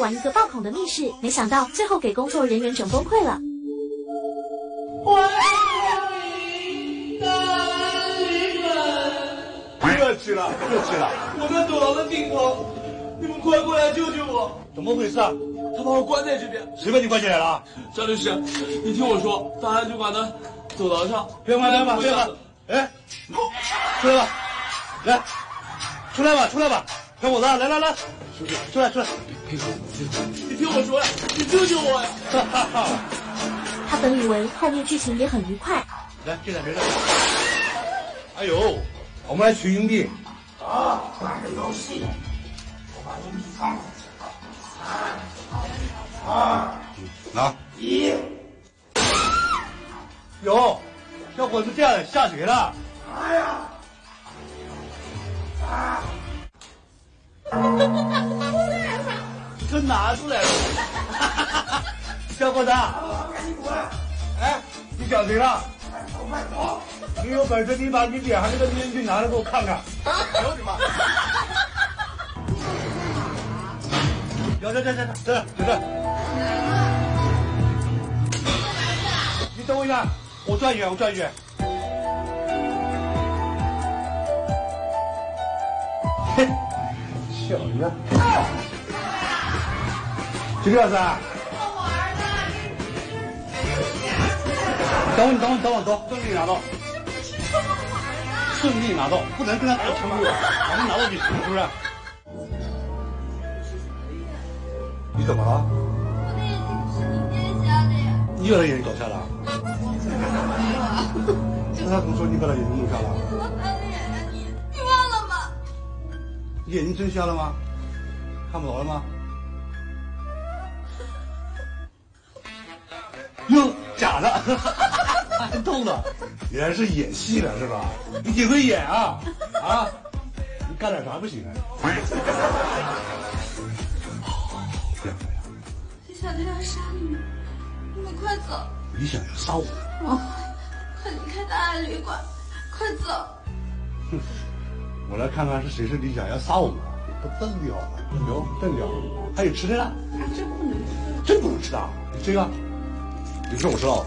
玩一个爆孔的密室，没想到最后给工作人员整崩溃了。我爱你，大力们！客气了，客气了。我在走廊的尽头，你们快过来救救我！怎么回事啊？他把我关在这边。谁把你关进来了？张律师，你听我说，大安酒馆的走廊上，别管，别管，别管。哎，出来吧，来，出来吧，出来吧，小伙子，来来来，出来出来。你听我说呀，你救救我呀！他本以为后面剧情也很愉快。来，进来，别动。哎呦，我们来取硬币。啊，玩个游戏，我把硬币放三、二、拿一。有，小伙子这样下水了。哎呀！拿出来了。小伙子，赶紧滚！哎，你想谁了？走快走！你有本事，你把你脸上那个面具拿来给我看看。哎呦我的妈！有这这这这这这。你等我一下，我转一圈，我转一圈。嘿，小子，就这样子啊？等我，你等我，你等我，走，顺利拿到。顺利拿到，不能跟他打成路，把他拿到就行，是不是？你怎么了？我的眼睛是你跌瞎的呀！你把他眼睛搞瞎了？没有啊！那他怎么说你把他眼睛弄瞎了？我翻脸呀你！你忘了吗？你眼睛真瞎了吗？看不着了吗？假的，还动了，原来是演戏的是吧？你挺会演啊啊！你干点啥不行啊？这样这样，李小天要杀你们，你们快走！你想要杀我？哦，快离开大爱旅馆，快走！哼，我来看看是谁是李想要杀我们，不得了了，有真了，还有吃的呢？这不能吃，真不能吃的，这个，你说我知道。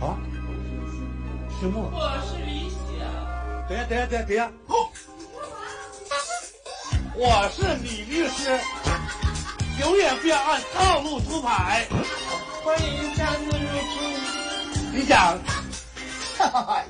啊？谢幕。我是李想。等下，等下，等下，等下。我是李律师，永远不要按套路出牌。欢迎下次入住。你讲，哈哈哈。